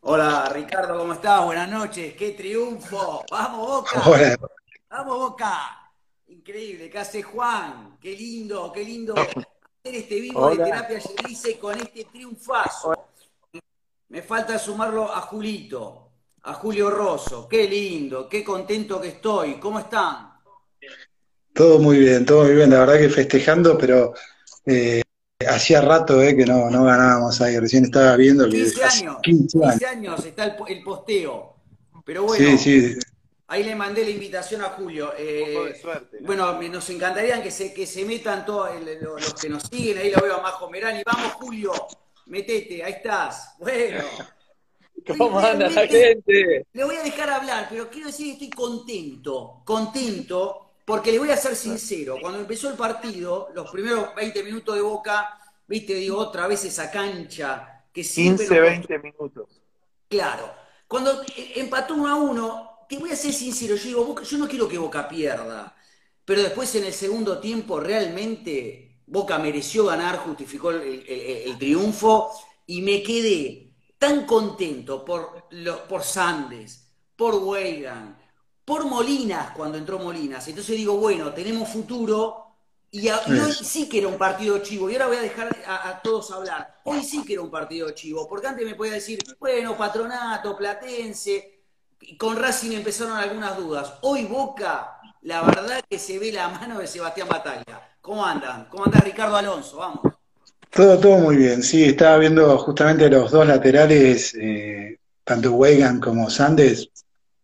Hola Ricardo, ¿cómo estás? Buenas noches, qué triunfo. Vamos Boca. Vamos Boca. Increíble, ¿qué hace Juan? Qué lindo, qué lindo hacer este vivo de terapia dice con este triunfazo. Me falta sumarlo a Julito, a Julio Rosso. Qué lindo, qué contento que estoy. ¿Cómo están? Todo muy bien, todo muy bien. La verdad que festejando, pero eh, hacía rato eh, que no, no ganábamos ahí. Recién estaba viendo que. 15 años. 15 años. está el, posteo. Pero bueno. Sí, sí. Ahí le mandé la invitación a Julio. Eh, suerte, Bueno, nos encantaría que se, que se metan todos los, que nos siguen. Ahí lo veo a Majo Merani. Vamos, Julio, metete, ahí estás. Bueno. ¿Cómo anda la gente? Le voy a dejar hablar, pero quiero decir que estoy contento, contento porque le voy a ser sincero, cuando empezó el partido, los primeros 20 minutos de Boca, viste, digo, otra vez esa cancha que siempre... 15, 20 minutos. Claro. Cuando empató uno a uno, te voy a ser sincero, yo digo, yo no quiero que Boca pierda, pero después en el segundo tiempo realmente Boca mereció ganar, justificó el, triunfo y me quedé tan contento por, por Sandes, por Weigan, por Molinas cuando entró Molinas. Entonces digo, bueno, tenemos futuro. Y, hoy sí que era un partido chivo. Y ahora voy a dejar a, todos hablar. Hoy sí que era un partido chivo. Porque antes me podía decir, bueno, patronato, platense. Con Racing empezaron algunas dudas. Hoy Boca, la verdad que se ve la mano de Sebastián Batalla. ¿Cómo andan? ¿Cómo anda Ricardo Alonso? Vamos. Todo, todo muy bien. Sí, estaba viendo justamente los dos laterales, eh, tanto Weigand como Sandes,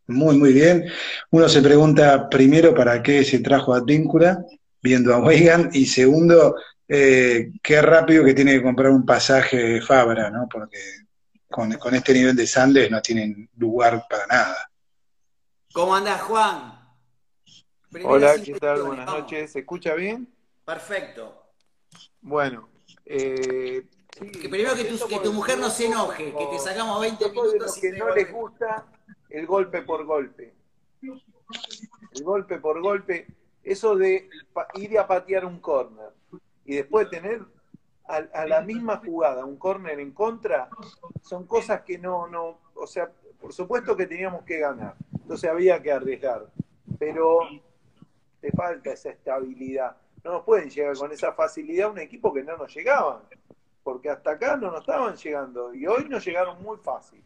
muy, muy bien. Uno se pregunta primero para qué se trajo a Tíncula, viendo a Weigan, y segundo, eh, qué rápido que tiene que comprar un pasaje Fabra, ¿no? Porque con, este nivel de Sandes no tienen lugar para nada. ¿Cómo andas, Juan? Hola, ¿qué tal? Buenas noches. ¿Se escucha bien? Perfecto. Bueno, eh, que primero que tu, que tu mujer no se enoje, que te sacamos 20 minutos. que no les gusta el golpe por golpe. El golpe por golpe, eso de ir a patear un córner y después tener a, la misma jugada un córner en contra, son cosas que no, no, o sea, por supuesto que teníamos que ganar, entonces había que arriesgar, pero te falta esa estabilidad. No nos pueden llegar con esa facilidad un equipo que no nos llegaban, porque hasta acá no nos estaban llegando y hoy nos llegaron muy fácil.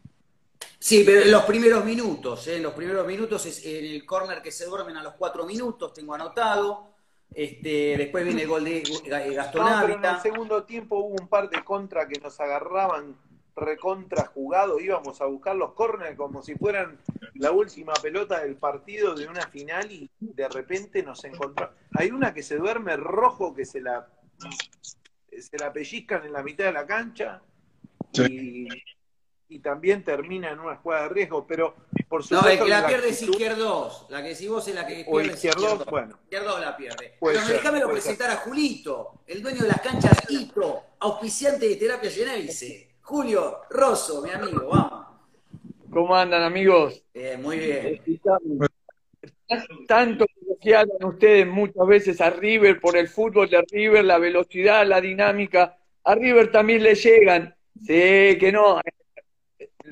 Sí, pero en los primeros minutos, ¿eh? en los primeros minutos es en el córner que se duermen a los cuatro minutos, tengo anotado. Este, después viene el gol de Gastón no, pero en el segundo tiempo hubo un par de contra que nos agarraban recontra jugado, íbamos a buscar los córneres como si fueran la última pelota del partido de una final y de repente nos encontramos. Hay una que se duerme rojo que se la se la pellizcan en la mitad de la cancha y y también termina en una jugada de riesgo, pero por supuesto... No, el que la, pierde es Izquierdos, la que si vos es la que pierde Izquierdos, bueno. Izquierdos la pierde. Pero déjamelo presentar a Julito, el dueño de las canchas Hito, auspiciante de Terapia Generice. Julio Rosso, mi amigo, vamos. ¿Cómo andan, amigos? muy bien. Tanto elogiaron ustedes muchas veces a River por el fútbol de River, la velocidad, la dinámica. A River también le llegan. Sí, que no,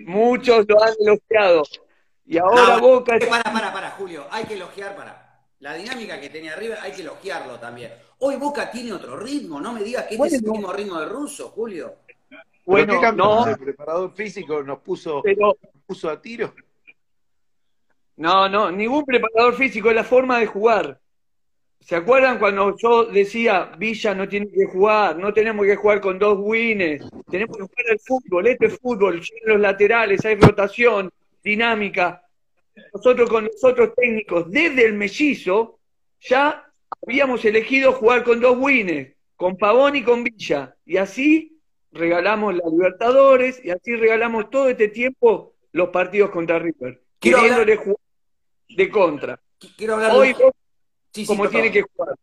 Muchos lo han elogiado. Y ahora Boca. Para, para, para, Julio. Hay que elogiar, para. La dinámica que tenía arriba hay que elogiarlo también. Hoy Boca tiene otro ritmo. No me digas que este es el mismo ritmo del ruso, Julio. Bueno, no. El preparador físico nos puso, nos puso a tiro. No, no, ningún preparador físico, es la forma de jugar. ¿Se acuerdan cuando yo decía, Villa no tiene que jugar, no tenemos que jugar con dos wins, tenemos que jugar al fútbol, este es fútbol, los laterales, hay rotación, dinámica. Nosotros con nosotros técnicos, desde el mellizo, ya habíamos elegido jugar con dos wins, con Pavón y con Villa. Y así regalamos la Libertadores y así regalamos todo este tiempo los partidos contra River, queriéndole jugar de contra. Quiero hablar Hoy, como tiene que jugar.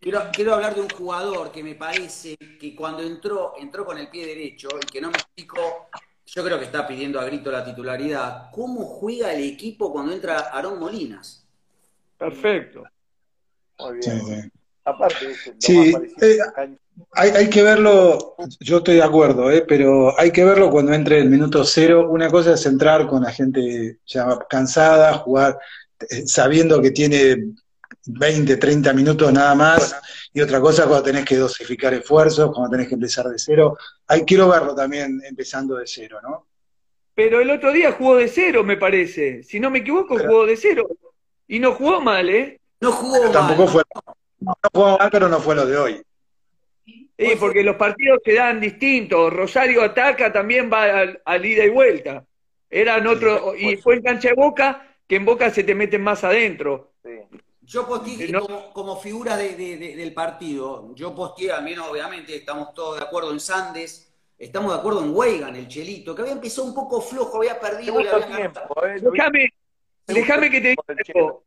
Quiero, hablar de un jugador que me parece que cuando entró, entró con el pie derecho y que no me explico, yo creo que está pidiendo a grito la titularidad. ¿Cómo juega el equipo cuando entra Aarón Molinas? Perfecto. Muy bien. Aparte, sí, eh, hay, hay, que verlo, yo estoy de acuerdo, eh, pero hay que verlo cuando entre el minuto cero. Una cosa es entrar con la gente ya cansada, jugar eh, sabiendo que tiene 20, 30 minutos nada más, y otra cosa cuando tenés que dosificar esfuerzos, cuando tenés que empezar de cero. Hay, quiero verlo también empezando de cero, ¿no? Pero el otro día jugó de cero, me parece. Si no me equivoco, jugó de cero. Y no jugó mal, ¿eh? No jugó mal. Tampoco fue, no, jugó mal, pero no fue lo de hoy. Sí, porque los partidos se dan distintos. Rosario ataca, también va al, ida y vuelta. Eran otro, y fue en cancha de boca, que en boca se te meten más adentro. Yo posteé como, figura del partido, yo posteé, al menos obviamente estamos todos de acuerdo en Sandes, estamos de acuerdo en Weigan, el Chelito, que había empezado un poco flojo, había perdido. Eh, déjame, déjame que te diga algo.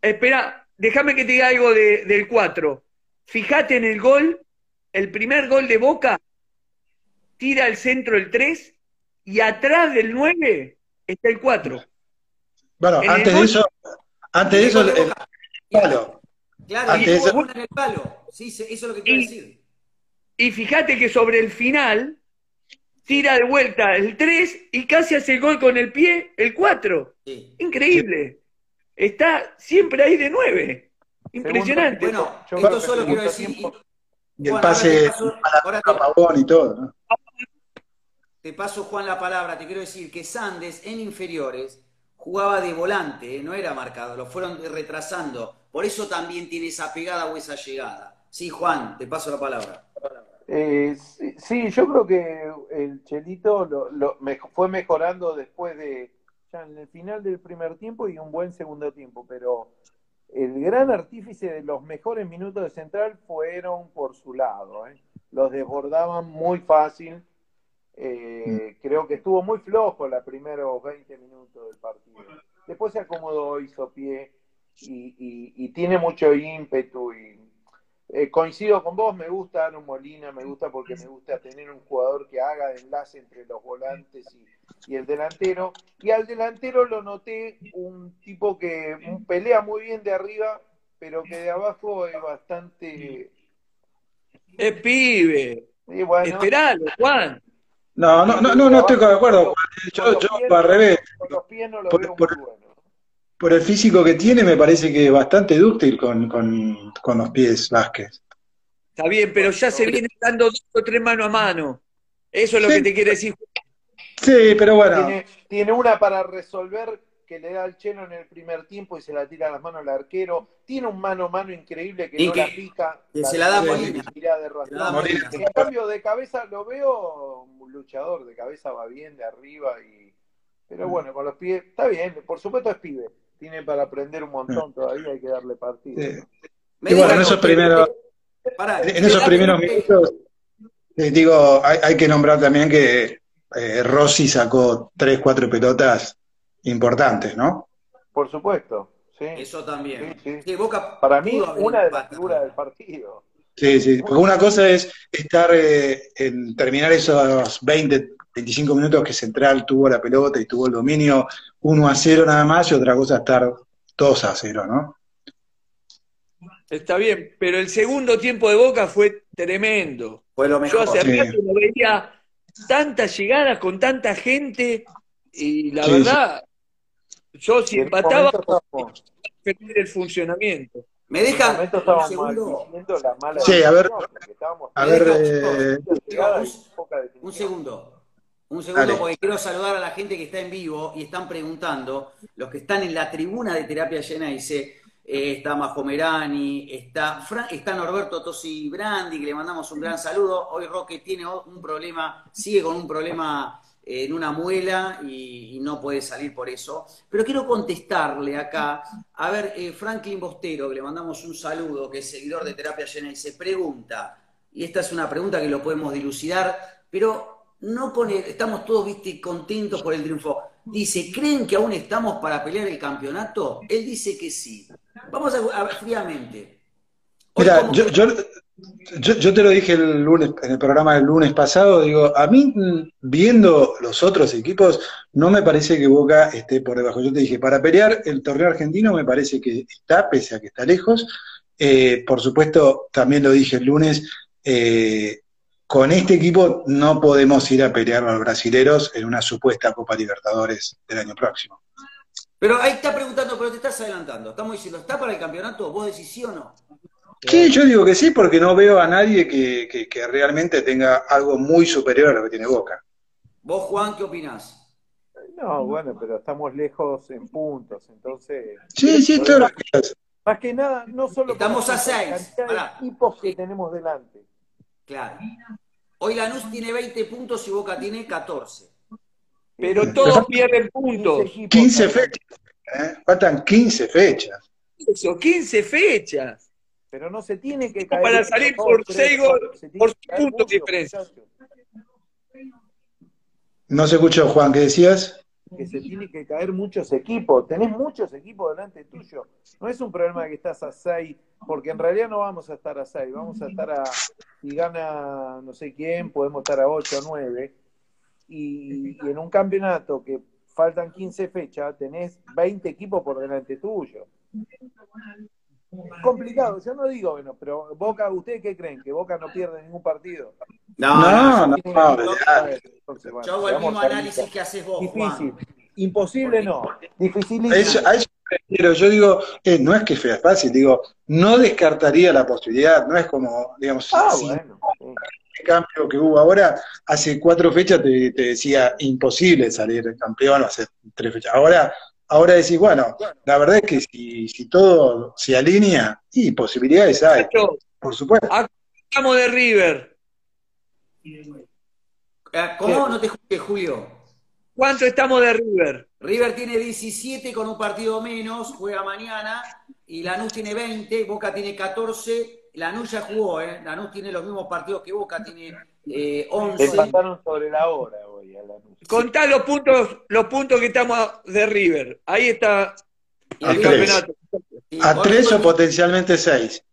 Espera, déjame que te diga algo del 4. Fíjate en el gol, el primer gol de Boca, tira al centro el 3 y atrás del 9 está el 4. Bueno, antes de eso, antes de eso, el, palo. Claro, antes de eso, en el palo. Sí, eso es lo que quiero decir. Y fíjate que sobre el final tira de vuelta el 3 y casi hace el gol con el pie el 4. Increíble. Está siempre ahí de 9. Impresionante. Bueno, esto solo quiero decir. Y el pase ahora te, y todo. ¿no? Te paso, Juan, la palabra. Te quiero decir que Sandes en inferiores jugaba de volante, ¿eh? no era marcado, lo fueron retrasando. Por eso también tiene esa pegada o esa llegada. Sí, Juan, te paso la palabra. Eh, sí, yo creo que el Chelito lo, fue mejorando después de, ya en el final del primer tiempo y un buen segundo tiempo, pero el gran artífice de los mejores minutos de Central fueron por su lado. ¿eh? Los desbordaban muy fácil eh, creo que estuvo muy flojo los primeros 20 minutos del partido. Después se acomodó, hizo pie y, tiene mucho ímpetu. y eh, Coincido con vos, me gusta Aaron Molina, me gusta porque me gusta tener un jugador que haga de enlace entre los volantes y, el delantero. Y al delantero lo noté un tipo que pelea muy bien de arriba, pero que de abajo es bastante... Es pibe. Esperalo, Juan. No, no, no, no, estoy de acuerdo. Yo, yo al revés. Por, el físico que tiene, me parece que es bastante dúctil con, con, los pies Vázquez. Está bien, pero ya se viene dando dos o tres mano a mano. Eso es lo que te quiere decir. Sí, pero bueno. tiene una para resolver que le da al cheno en el primer tiempo y se la tira a las manos al arquero. Tiene un mano a mano increíble que no la pica. se la da Molina. En cambio, de cabeza lo veo un luchador, de cabeza va bien, de arriba. y Pero bueno, con los pies, está bien, por supuesto es pibe. Tiene para aprender un montón todavía, hay que darle partido. Y bueno, en esos primeros, en esos primeros minutos, eh, digo, hay, que nombrar también que eh, Rossi sacó tres, cuatro pelotas importantes, ¿no? Por supuesto, sí. Eso también. Para mí, una de las figuras del partido. Sí, sí, porque una cosa es estar eh, en terminar esos 20, 25 minutos que Central tuvo la pelota y tuvo el dominio 1 a 0 nada más, y otra cosa estar 2 a 0, ¿no? Está bien, pero el segundo tiempo de Boca fue tremendo. Fue lo mejor. Yo hace rato no veía tantas llegadas con tanta gente y la verdad, yo si empataba, el funcionamiento. ¿Me deja un segundo? Sí, a ver, a ver, eh, un segundo. Un segundo, porque quiero saludar a la gente que está en vivo y están preguntando, los que están en la tribuna de terapia llena, dice, eh, está Majomerani, está, está Norberto Tosi Brandi, que le mandamos un gran saludo. Hoy Roque tiene un problema, sigue con un problema en una muela y, no puede salir por eso. Pero quiero contestarle acá, a ver, eh, Franklin Bostero, que le mandamos un saludo, que es seguidor de Terapia Llena, y se pregunta, y esta es una pregunta que lo podemos dilucidar, pero no con estamos todos, viste, contentos por el triunfo. Dice, ¿creen que aún estamos para pelear el campeonato? Él dice que sí. Vamos a, ver fríamente. Mira, yo, Yo, te lo dije el lunes, en el programa del lunes pasado, digo, a mí viendo los otros equipos, no me parece que Boca esté por debajo. Yo te dije, para pelear el torneo argentino me parece que está, pese a que está lejos. Eh, por supuesto, también lo dije el lunes, eh, con este equipo no podemos ir a pelear a los brasileros en una supuesta Copa Libertadores del año próximo. Pero ahí está preguntando, pero te estás adelantando. Estamos diciendo, ¿está para el campeonato? ¿Vos decís sí o no? Sí, yo digo que sí, porque no veo a nadie que, realmente tenga algo muy superior a lo que tiene Boca. ¿Vos, Juan, qué opinás? No, bueno, pero estamos lejos en puntos, entonces. Sí, sí, claro. Más que nada, no solo. Estamos a seis. equipos que tenemos delante. Claro. Hoy Lanús tiene 20 puntos y Boca tiene 14. Pero todos pierden puntos. 15 fechas. ¿eh? Faltan 15 fechas. Eso, 15 fechas. Pero no se tiene que caer. Para salir por 6 por puntos de diferencia. No se escuchó, Juan, ¿qué decías? que se tiene que caer muchos equipos. Tenés muchos equipos delante tuyo. No es un problema que estás a 6, porque en realidad no vamos a estar a 6, vamos a estar a, si gana no sé quién, podemos estar a 8 o 9. Y, en un campeonato que faltan 15 fechas, tenés 20 equipos por delante tuyo. Complicado, yo no digo, bueno, pero Boca, ¿ustedes qué creen? ¿Que Boca no pierde ningún partido? No, no, no. yo hago el mismo análisis que haces vos. Difícil. Imposible no. Difícil. yo digo, eh, no es que sea fácil, digo, no descartaría la posibilidad, no es como, digamos, ah, bueno, el cambio que hubo ahora, hace cuatro fechas te, decía imposible salir campeón, hace tres fechas. Ahora Ahora decís, bueno, la verdad es que si, si todo se alinea, y posibilidades hay, por supuesto. Estamos de River. Ah, ¿Cómo no te escuché, Julio? ¿Cuánto estamos de River? River tiene 17 con un partido menos, juega mañana, y Lanús tiene 20, Boca tiene 14, Lanús ya jugó, ¿eh? Lanús tiene los mismos partidos que Boca, tiene eh, 11. Empataron sobre la hora hoy a Lanús. Contá los puntos, los puntos que estamos de River. Ahí está el campeonato. a tres o potencialmente seis.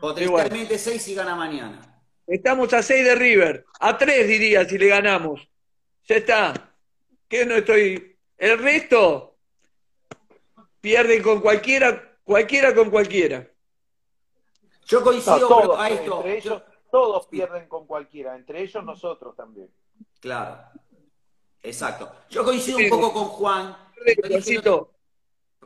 Potencialmente seis y gana mañana. Estamos a seis de River. A tres diría si le ganamos. Ya está. ¿Qué no estoy? El resto pierden con cualquiera, cualquiera con cualquiera. Yo coincido a esto. Entre ellos, todos pierden con cualquiera, entre ellos nosotros también. Claro. Exacto. Yo coincido un poco con Juan.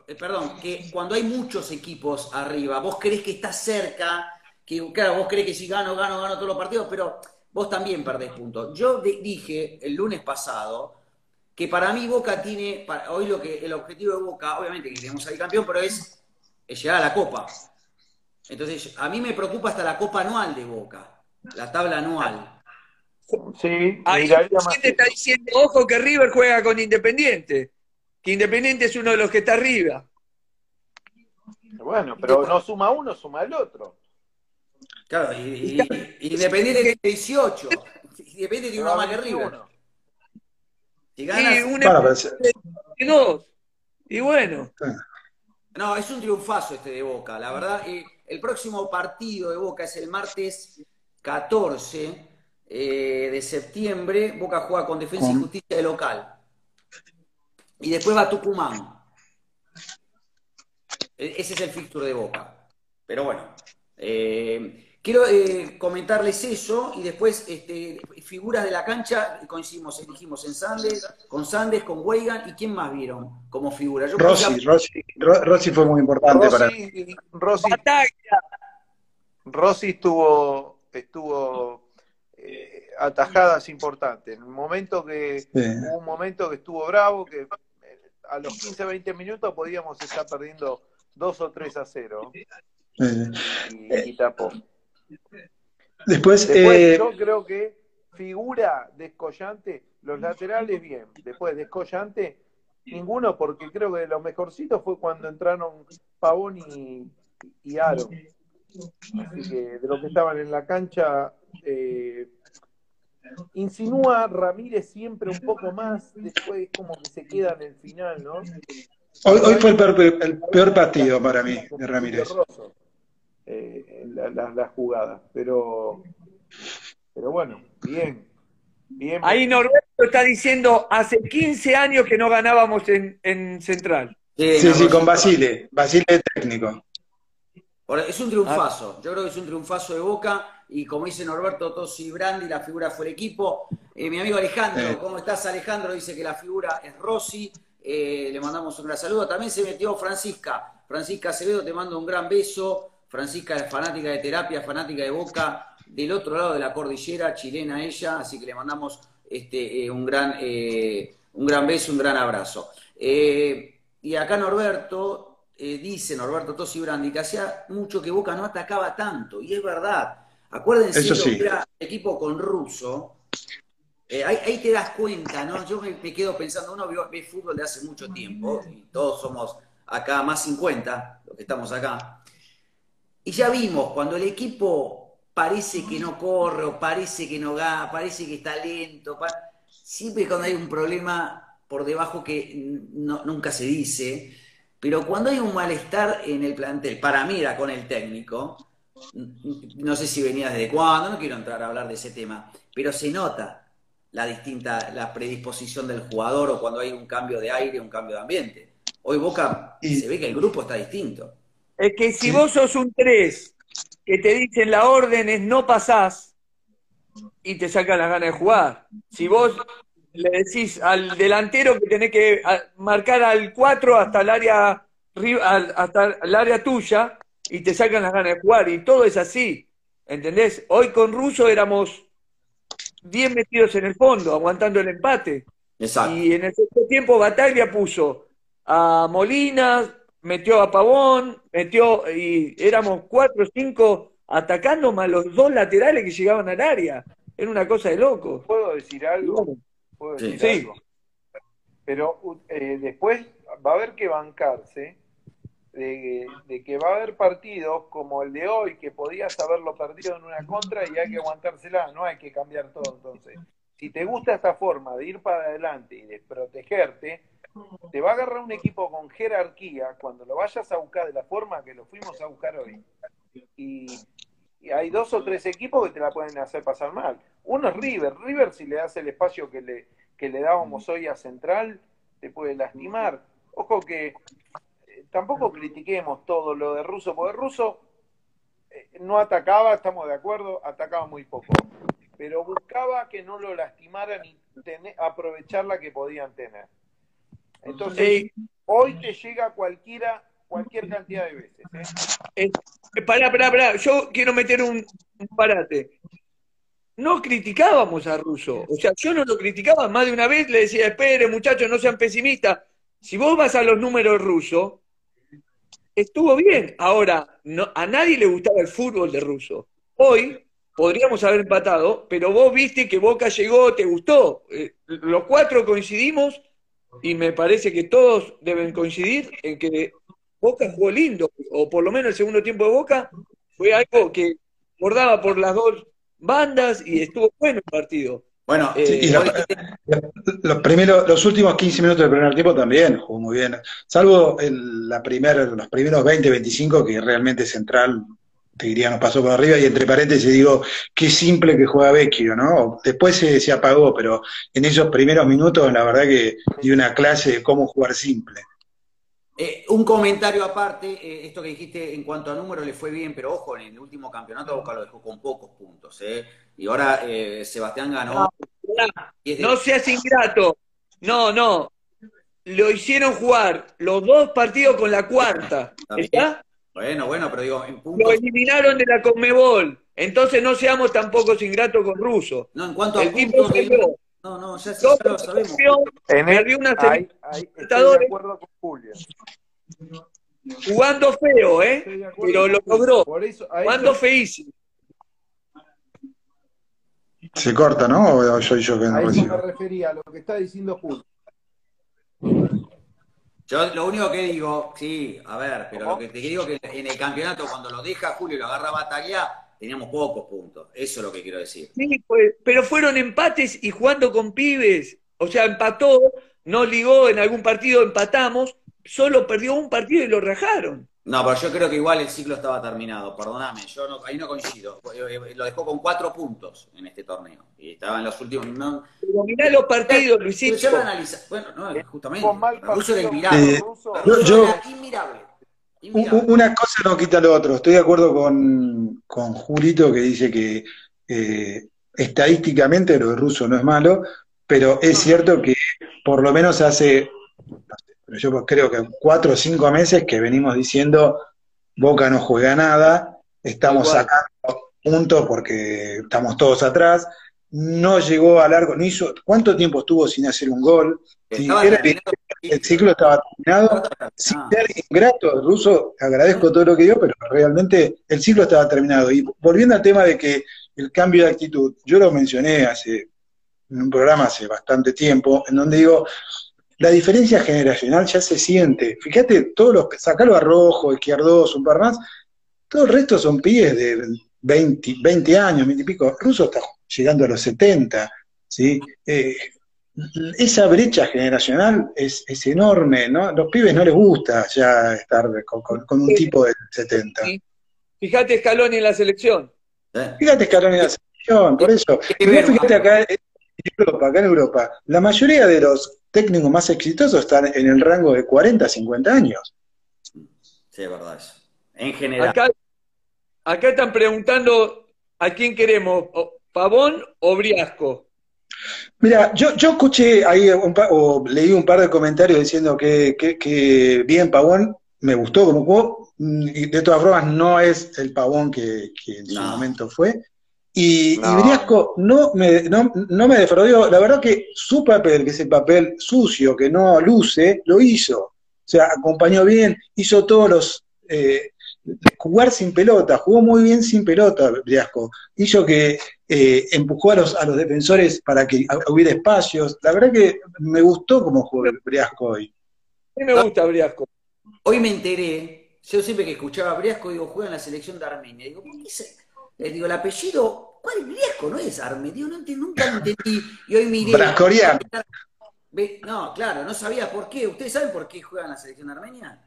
Eh, perdón, que cuando hay muchos equipos arriba, vos crees que estás cerca, que claro, vos crees que si gano, gano, gano todos los partidos, pero vos también perdés puntos. Yo dije el lunes pasado que para mí Boca tiene, hoy lo que el objetivo de Boca, obviamente que queremos salir campeón, pero es, llegar a la Copa. Entonces, a mí me preocupa hasta la Copa anual de Boca, la tabla anual. Sí, Ahí te está diciendo, ojo que River juega con Independiente, que Independiente es uno de los que está arriba. Bueno, pero no suma uno, suma el otro. Claro, y, Independiente tiene 18. Independiente tiene uno más que River. Si ganas, y, dos. y bueno. No, es un triunfazo este de Boca, la verdad. El próximo partido de Boca es el martes 14 eh, de septiembre, Boca juega con Defensa y Justicia de local. Y después va Tucumán. E, ese es el fixture de Boca. Pero bueno, eh, quiero eh, comentarles eso y después este, figuras de la cancha, coincidimos, dijimos en Sandes, con Sandes, con Weigan y quién más vieron como figura. Rossi, Rossi, Rossi, fue muy importante para Rossi, Rossi estuvo, estuvo atajadas importantes. En un momento que hubo un momento que estuvo bravo, que eh, a los 15, 20 minutos podíamos estar perdiendo 2 o 3 a 0. Y, tapó. Después, eh, yo creo que figura descollante, los laterales bien, después descollante, ninguno, porque creo que lo mejorcito fue cuando entraron Pavón y, y Aro. Así que de los que estaban en la cancha, eh, insinúa Ramírez siempre un poco más, después como que se queda en el final, ¿no? Hoy, fue el peor, partido para mí de Ramírez. Eh, las jugadas. Pero, pero bueno, bien. bien Ahí Norberto está diciendo, hace 15 años que no ganábamos en, en Central. Sí, sí, con Basile, Basile técnico. Es un triunfazo, yo creo que es un triunfazo de Boca y como dice Norberto Tosi Brandi, la figura fue el equipo. Eh, mi amigo Alejandro, ¿cómo estás Alejandro? Dice que la figura es Rossi, eh, le mandamos un gran saludo. También se metió Francisca, Francisca Acevedo, te mando un gran beso. Francisca es fanática de terapia, fanática de Boca, del otro lado de la cordillera, chilena ella, así que le mandamos este, eh, un, gran, un gran beso, un gran abrazo. y acá Norberto dice Norberto Tosi Brandi que hacía mucho que Boca no atacaba tanto, y es verdad. Acuérdense que era equipo con Russo. Eh, ahí, te das cuenta, ¿no? Yo me, quedo pensando, uno ve, fútbol de hace mucho tiempo, y todos somos acá más 50, los que estamos acá. Y ya vimos, cuando el equipo parece que no corre, o parece que no gana, parece que está lento, siempre cuando hay un problema por debajo que nunca se dice, pero cuando hay un malestar en el plantel, para mí era con el técnico, no sé si venía desde cuándo, no quiero entrar a hablar de ese tema, pero se nota la distinta, la predisposición del jugador o cuando hay un cambio de aire, un cambio de ambiente. Hoy Boca se ve que el grupo está distinto. Es que si vos sos un 3 que te dicen la orden es no pasás y te sacan las ganas de jugar. Si vos le decís al delantero que tenés que marcar al 4 hasta el área hasta el área tuya y te sacan las ganas de jugar y todo es así, ¿entendés? Hoy con Russo éramos bien metidos en el fondo, aguantando el empate. Exacto. Y en el segundo tiempo Bataglia puso a Molina, metió a Pavón, metió y éramos cuatro o cinco atacando más los dos laterales que llegaban al área. Era una cosa de loco. ¿Puedo decir algo? sí. Pero eh, después va a haber que bancarse de, que va a haber partidos como el de hoy, que podías haberlo perdido en una contra y hay que aguantársela, no hay que cambiar todo entonces. Si te gusta esta forma de ir para adelante y de protegerte, te va a agarrar un equipo con jerarquía cuando lo vayas a buscar de la forma que lo fuimos a buscar hoy. Y, y hay dos o tres equipos que te la pueden hacer pasar mal. Uno es River. River, si le das el espacio que le, que le dábamos hoy a Central, te puede lastimar. Ojo que tampoco critiquemos todo lo de Russo, porque Russo eh, no atacaba, estamos de acuerdo, atacaba muy poco, pero buscaba que no lo lastimaran y aprovechar la que podían tener. Entonces, hoy te llega cualquiera, cualquier cantidad de veces. ¿eh? eh pará, pará, pará, yo quiero meter un parate no criticábamos a Russo. O sea, yo no lo criticaba, más de una vez le decía, espere muchachos, no sean pesimistas. Si vos vas a los números rusos, estuvo bien. Ahora, no, a nadie le gustaba el fútbol de Russo. Hoy podríamos haber empatado, pero vos viste que Boca llegó, te gustó. Eh, los cuatro coincidimos y me parece que todos deben coincidir en que Boca jugó lindo, o por lo menos el segundo tiempo de Boca fue algo que bordaba por las dos bandas y estuvo bueno el partido. Bueno, eh, los, primeros, los últimos 15 minutos del primer tiempo también jugó muy bien. Salvo el, la los primeros 20, 25 que realmente Central, te diría, nos pasó por arriba. Y entre paréntesis digo, qué simple que juega Vecchio, ¿no? Después se, se apagó, pero en esos primeros minutos la verdad que dio una clase de cómo jugar simple. Eh, un comentario aparte, eh, esto que dijiste en cuanto a números le fue bien, pero ojo, en el último campeonato Boca lo dejó con pocos puntos. ¿eh? Y ahora Sebastián ganó. No, seas ingrato. No, no. Lo hicieron jugar los dos partidos con la cuarta. ¿Está? Bueno, bueno, pero digo, en puntos... Lo eliminaron de la Conmebol. Entonces no seamos tampoco ingratos con Russo. No, en cuanto a puntos... No, no, ya, ya lo sabemos. En el, una hay, de acuerdo con Julio. Jugando feo, ¿eh? Pero lo logró. Jugando feísimo. Se corta, ¿no? ¿O soy yo que no A eso me refería, a lo que está diciendo Julio. Yo lo único que digo, sí, a ver, pero lo que te digo que en el campeonato cuando lo deja Julio y lo agarra Batalla, teníamos pocos puntos. Eso es lo que quiero decir. Sí, pues, pero fueron empates y jugando con pibes. O sea, empató, no ligó en algún partido, empatamos, solo perdió un partido y lo rajaron. No, pero yo creo que igual el ciclo estaba terminado, perdóname, yo no, ahí no coincido. Eh, lo dejó con cuatro puntos en este torneo. Y estaba en los últimos. No, pero mirá los partidos, Luisito. Analiza, bueno, no, justamente. Ruso era inmirable. Eh, yo, era inmirable. Una cosa no quita lo otro. Estoy de acuerdo con, con Julito que dice que eh, estadísticamente lo de ruso no es malo, pero es cierto que por lo menos hace yo creo que cuatro o cinco meses que venimos diciendo Boca no juega nada, estamos sacando puntos porque estamos todos atrás, no llegó a largo, no hizo, ¿cuánto tiempo estuvo sin hacer un gol? el ciclo estaba terminado, sin ser ingrato, ruso, agradezco todo lo que dio, pero realmente el ciclo estaba terminado. Y volviendo al tema de que el cambio de actitud, yo lo mencioné hace en un programa hace bastante tiempo, en donde digo, la diferencia generacional ya se siente. Fíjate, todos los, sacalo a Rojo, Izquierdos, un par más, todo el resto son pibes de 20, 20 años, 20 y pico. Russo está llegando a los 70, ¿sí? Eh, esa brecha generacional es, enorme, ¿no? Los pibes no les gusta ya estar con, un tipo de 70. Fíjate Scaloni en la selección. Fíjate Scaloni en la selección, por eso. fíjate acá en Europa, acá en Europa, la mayoría de los técnicos más exitosos están en el rango de 40 a 50 años. Sí, es verdad eso. En general. Acá, están preguntando a quién queremos, Pavón o Briasco. Mira, yo, yo escuché ahí o leí un par de comentarios diciendo que, que, bien Pavón, me gustó como jugó, y de todas formas no es el Pavón que, en su momento fue. Y, Briasco no me, no, me defraudó. La verdad que su papel, que es el papel sucio, que no luce, lo hizo. O sea, acompañó bien, hizo todos los... Eh, jugar sin pelota, jugó muy bien sin pelota Briasco. Hizo que eh, empujó a los, a los defensores para que hubiera espacios. La verdad que me gustó cómo jugó Briasco hoy. A mí me gusta Briasco. Hoy me enteré, yo siempre que escuchaba a Briasco, digo, juega en la selección de Armenia. Digo, ¿por qué se le digo, el apellido, ¿cuál es viejo? No es Armedio, no nunca lo entendí. Y hoy miré. No, claro, no sabía por qué. ¿Ustedes saben por qué juega en la selección armenia?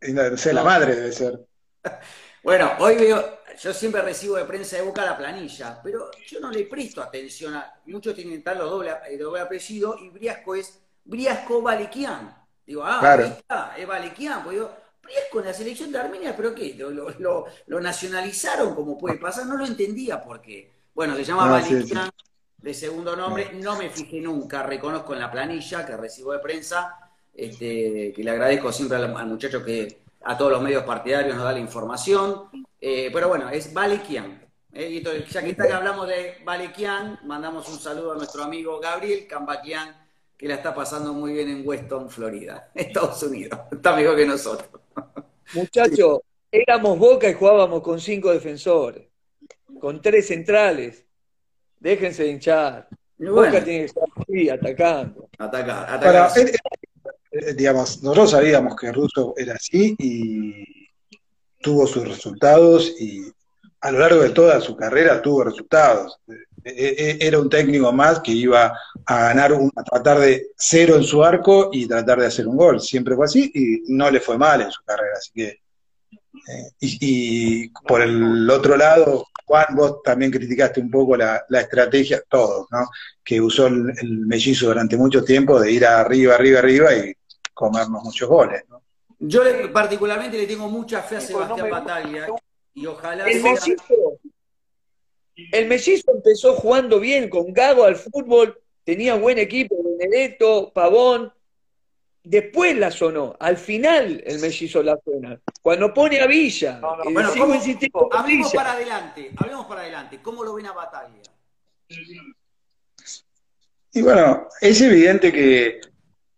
No sé, la madre debe ser. Bueno, hoy veo, yo siempre recibo de prensa de boca la planilla, pero yo no le presto atención a. Muchos tienen tal doble, doble apellido y Briasco es Briasco Valequian. Digo, ah, claro. está, es Valequian. Pues digo, con la selección de Armenia, pero ¿qué? ¿Lo, nacionalizaron como puede pasar? No lo entendía por qué. Bueno, se llama no, de segundo nombre, no me fijé nunca, reconozco en la planilla que recibo de prensa, este, que le agradezco siempre al, muchacho que a todos los medios partidarios nos da la información, eh, pero bueno, es Valequian. Eh, ya que, está que hablamos de Valequian, mandamos un saludo a nuestro amigo Gabriel Cambaquian, que la está pasando muy bien en Weston, Florida, Estados Unidos. Está mejor que nosotros. Muchachos, éramos Boca y jugábamos con cinco defensores, con tres centrales. Déjense de hinchar. Boca tiene que estar ahí atacando. Atacar, atacar. Digamos, nosotros sabíamos que Russo era así y tuvo sus resultados y a lo largo de toda su carrera tuvo resultados. Eh, era un técnico más que iba a ganar, a tratar de cero en su arco y tratar de hacer un gol. Siempre fue así y no le fue mal en su carrera. Así que, eh, y, por el otro lado, Juan, vos también criticaste un poco la, estrategia, todos, ¿no? Que usó el, mellizo durante mucho tiempo de ir arriba, arriba, arriba y comernos muchos goles, ¿no? Yo particularmente le tengo mucha fe a Sebastián Bataglia y ojalá el el mellizo empezó jugando bien con Gago al fútbol tenía buen equipo, Benedetto, Pavón. Después la sonó, al final el mellizo la suena. Cuando pone a Villa, bueno, hablemos para adelante, hablemos para adelante. ¿Cómo lo ven a Batalla? Y bueno, es evidente que,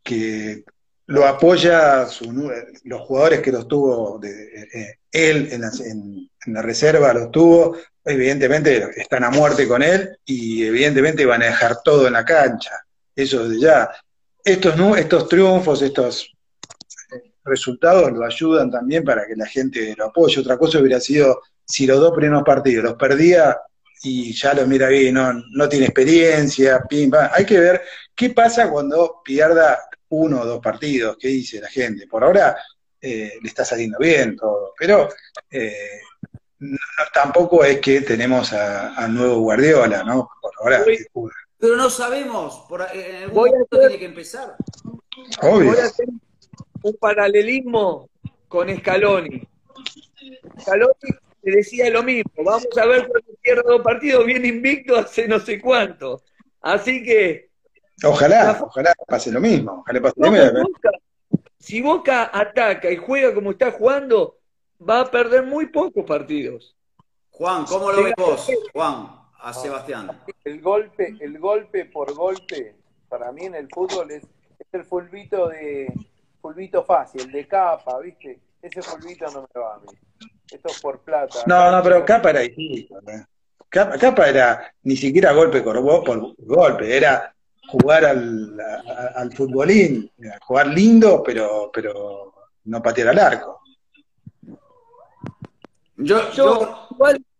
que lo apoya los jugadores que los tuvo de, eh, él en la, en la, reserva, los tuvo, evidentemente están a muerte con él y evidentemente van a dejar todo en la cancha. Eso de ya. Estos, estos triunfos, estos resultados lo ayudan también para que la gente lo apoye. Otra cosa hubiera sido si los dos primeros partidos los perdía y ya lo mira bien, no, no tiene experiencia, pim, Hay que ver qué pasa cuando pierda uno o dos partidos, qué dice la gente. Por ahora le está saliendo bien todo. Pero tampoco es que tenemos al nuevo Guardiola, ¿no? Por ahora. Pero no sabemos, por, en algún momento tiene que empezar. Obvio. Voy a hacer un paralelismo con Scaloni. Scaloni le decía lo mismo, vamos a ver cuando cierra dos partidos, viene invicto hace no sé cuánto. Así que... Ojalá, ojalá pase lo mismo, ojalá pase lo mismo. si Boca ataca y juega como está jugando, va a perder muy pocos partidos. Juan, ¿cómo lo ves vos, Juan, a Sebastián? El golpe, el golpe por golpe, para mí en el fútbol es, el fulbito de fulbito fácil, de capa, ¿viste? Ese fulbito no me va a mí. Esto es por plata. No, no, pero capa era distinto. ¿eh? Capa, era ni siquiera golpe por, por golpe, era jugar al, al futbolín, jugar lindo, pero, pero no patear al arco. Yo, yo,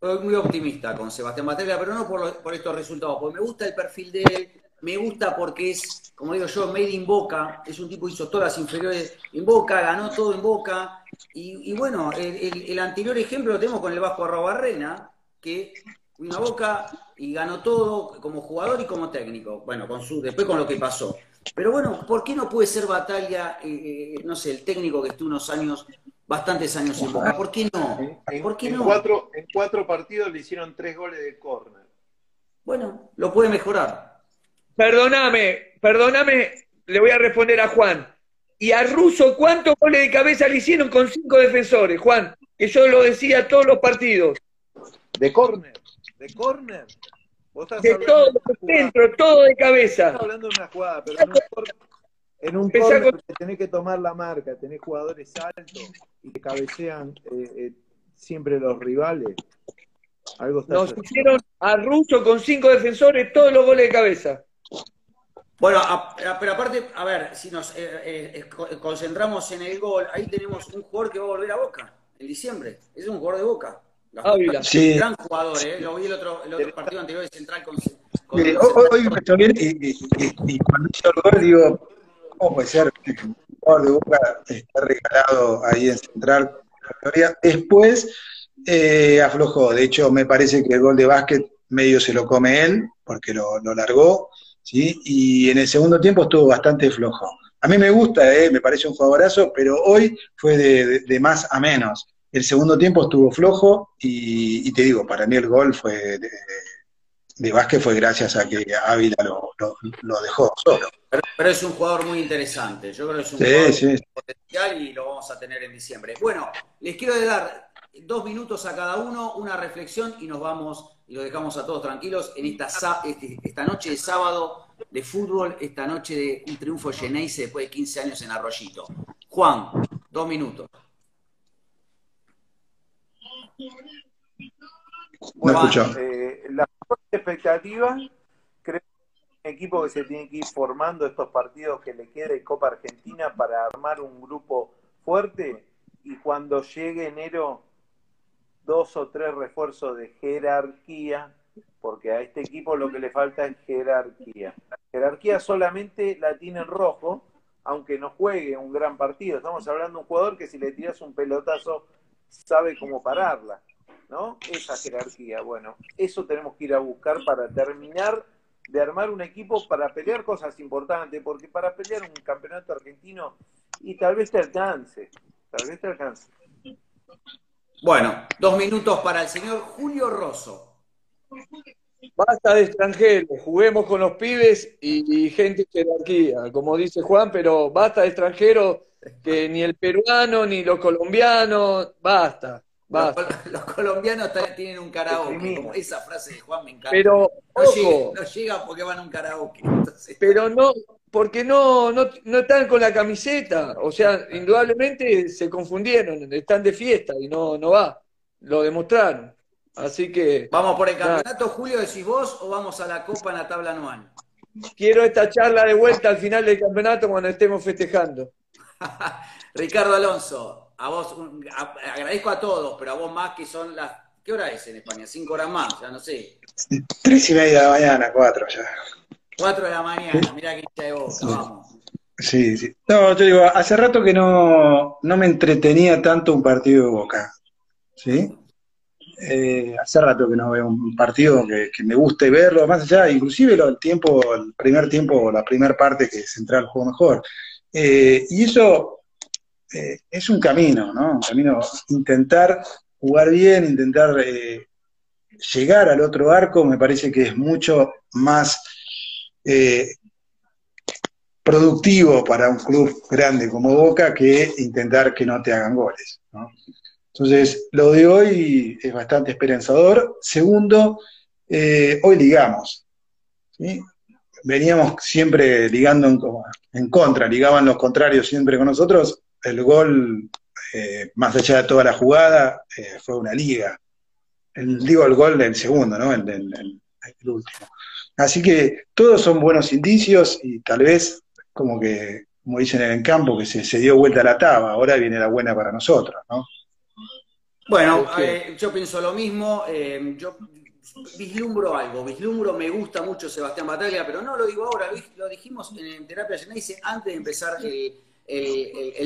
soy muy optimista con Sebastián Matera, pero no por, por, estos resultados, porque me gusta el perfil de él, me gusta porque es, como digo yo, made in Boca, es un tipo que hizo todas las inferiores en Boca, ganó todo en Boca, y, bueno, el, anterior ejemplo lo tenemos con el Vasco Arrobarrena, que vino a Boca y ganó todo como jugador y como técnico, bueno, con su, después con lo que pasó. Pero bueno, ¿por qué no puede ser Batalla, eh, eh, no sé, el técnico que estuvo unos años bastantes años sin Boca. ¿Por qué no? ¿Por qué en, no? Cuatro, en cuatro partidos le hicieron tres goles de córner. Bueno, lo puede mejorar. Perdóname, perdóname, le voy a responder a Juan. ¿Y a Russo cuántos goles de cabeza le hicieron con cinco defensores, Juan? Que yo lo decía todos los partidos. De córner, de córner. De todo, de centro, todo de cabeza. Estás hablando de una jugada, pero no en un corner tenés que tomar la marca, tenés jugadores altos y que cabecean eh, eh, siempre los rivales. Algo Nos hicieron a Russo con cinco defensores todos los goles de cabeza. Bueno, pero aparte, a ver, si nos eh, concentramos en el gol, ahí tenemos un jugador que va a volver a Boca en diciembre. Es un jugador de Boca. Ávila. Sí. Gran jugador, ¿eh? Lo vi el otro, el otro partido anterior de Central con. con hoy, hoy me bien y, y, y, cuando hizo el gol, digo, ¿Cómo puede ser que un jugador de Boca esté regalado ahí en Central? Después eh, aflojó. De hecho, me parece que el gol de básquet medio se lo come él, porque lo, largó, ¿sí? Y en el segundo tiempo estuvo bastante flojo. A mí me gusta, eh, me parece un favorazo, pero hoy fue de, más a menos. El segundo tiempo estuvo flojo y, te digo, para mí el gol fue de, de básquet fue gracias a que Ávila lo, lo, dejó solo. Pero, es un jugador muy interesante. Yo creo que es un jugador potencial y lo vamos a tener en diciembre. Bueno, les quiero dar dos minutos a cada uno, una reflexión y nos vamos y lo dejamos a todos tranquilos en esta, este, esta noche de sábado de fútbol, esta noche de un triunfo Geneise después de 15 años en Arroyito. Juan, dos minutos. Bueno, eh, la expectativa, creo que un equipo que se tiene que ir formando estos partidos que le queda de Copa Argentina para armar un grupo fuerte y cuando llegue enero dos o tres refuerzos de jerarquía, porque a este equipo lo que le falta es jerarquía. Jerarquía solamente la tiene en rojo, aunque no juegue un gran partido. Estamos hablando de un jugador que si le tiras un pelotazo sabe cómo pararla. ¿No? Esa jerarquía. Bueno, eso tenemos que ir a buscar para terminar de armar un equipo para pelear cosas importantes, porque para pelear un campeonato argentino y tal vez te alcance, tal vez te alcance. Bueno, dos minutos para el señor Julio Rosso. Basta de extranjeros, juguemos con los pibes y, y gente de jerarquía, como dice Juan, pero basta de extranjeros que ni el peruano ni los colombianos, basta. Los, colombianos tienen un karaoke, esa frase de Juan me encanta. Pero, no, llegan, porque van a un karaoke. pero no, porque no, no, no están con la camiseta. O sea, indudablemente se confundieron, están de fiesta y no, no va. Lo demostraron. Así que. ¿Vamos por el campeonato, Julio, decís vos, o vamos a la Copa en la tabla anual? Quiero esta charla de vuelta al final del campeonato cuando estemos festejando. Ricardo Alonso, a vos, agradezco a todos, pero a vos más que son las. ¿Qué hora es en España? ¿Cinco horas más? Ya no sé. Tres y media de la mañana, cuatro ya. Cuatro de la mañana, mira que hincha de boca, vamos. Sí, sí. No, yo digo, hace rato que no, no me entretenía tanto un partido de Boca. ¿Sí? Eh, hace rato que no veo un partido que, me guste verlo, más allá, inclusive el tiempo, el primer tiempo, la primera parte que Central jugó mejor. Eh, y eso eh, es un camino, ¿no? Un camino, intentar jugar bien, intentar llegar al otro arco, me parece que es mucho más productivo para un club grande como Boca que intentar que no te hagan goles. Entonces, lo de hoy es bastante esperanzador. Segundo, eh, hoy ligamos. Veníamos siempre ligando en, contra, ligaban los contrarios siempre con nosotros. El gol, eh, más allá de toda la jugada, eh, fue una liga. digo el gol del segundo, ¿no? El, el último. Así que todos son buenos indicios y tal vez, como que, como dicen en el campo, que se, se dio vuelta la taba, ahora viene la buena para nosotros, ¿no? Bueno, eh, yo pienso lo mismo. Eh, yo vislumbro algo, vislumbro, me gusta mucho Sebastián Bataglia, pero no lo digo ahora, lo dijimos en Terapia Genesis antes de empezar el,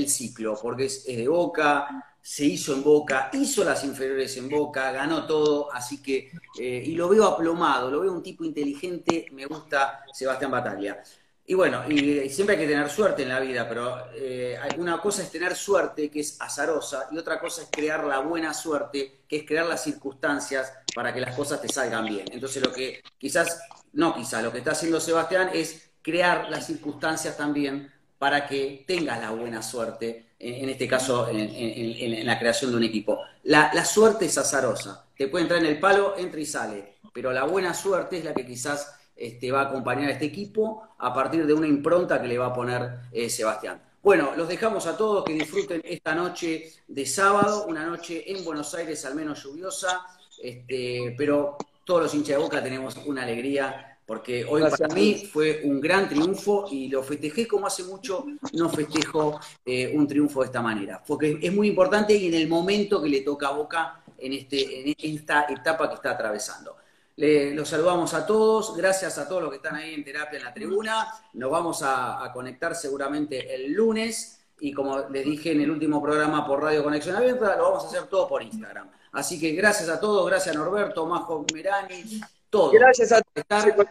ciclo, porque es, de Boca, se hizo en Boca, hizo las inferiores en Boca, ganó todo, así que, eh, y lo veo aplomado, lo veo un tipo inteligente, me gusta Sebastián Bataglia. Y bueno, y, siempre hay que tener suerte en la vida, pero eh, una cosa es tener suerte, que es azarosa, y otra cosa es crear la buena suerte, que es crear las circunstancias para que las cosas te salgan bien. Entonces lo que quizás, no quizás, lo que está haciendo Sebastián es crear las circunstancias también para que tengas la buena suerte, en, este caso en, la creación de un equipo. La, la suerte es azarosa, te puede entrar en el palo, entra y sale, pero la buena suerte es la que quizás este, va a acompañar a este equipo a partir de una impronta que le va a poner eh, Sebastián. Bueno, los dejamos a todos que disfruten esta noche de sábado, una noche en Buenos Aires al menos lluviosa, este, pero todos los hinchas de Boca tenemos una alegría porque hoy para mí fue un gran triunfo y lo festejé como hace mucho no festejo eh, un triunfo de esta manera, porque es muy importante y en el momento que le toca a Boca en, este, en esta etapa que está atravesando. Los saludamos a todos, gracias a todos los que están ahí en terapia en la tribuna. Nos vamos a, conectar seguramente el lunes. Y como les dije en el último programa por Radio Conexión Abierta, lo vamos a hacer todo por Instagram. Así que gracias a todos, gracias a Norberto, Majo Merani, todos. Gracias a todos.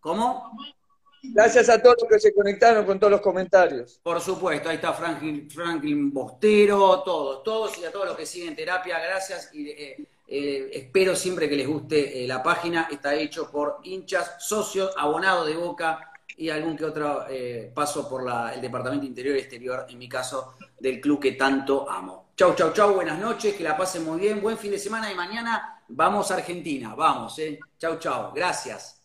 ¿Cómo? Gracias a todos los que se conectaron con todos los comentarios. Por supuesto, ahí está Franklin, Franklin Bostero, todos, todos y a todos los que siguen terapia, gracias. Y, eh, eh, espero siempre que les guste eh, la página. Está hecho por hinchas, socios, abonados de Boca y algún que otro paso por el Departamento Interior y Exterior, en mi caso, del club que tanto amo. Chau, chau, chau, buenas noches, que la pasen muy bien, buen fin de semana y mañana Vamos Argentina, vamos, ¿eh? Chau, chau. Gracias.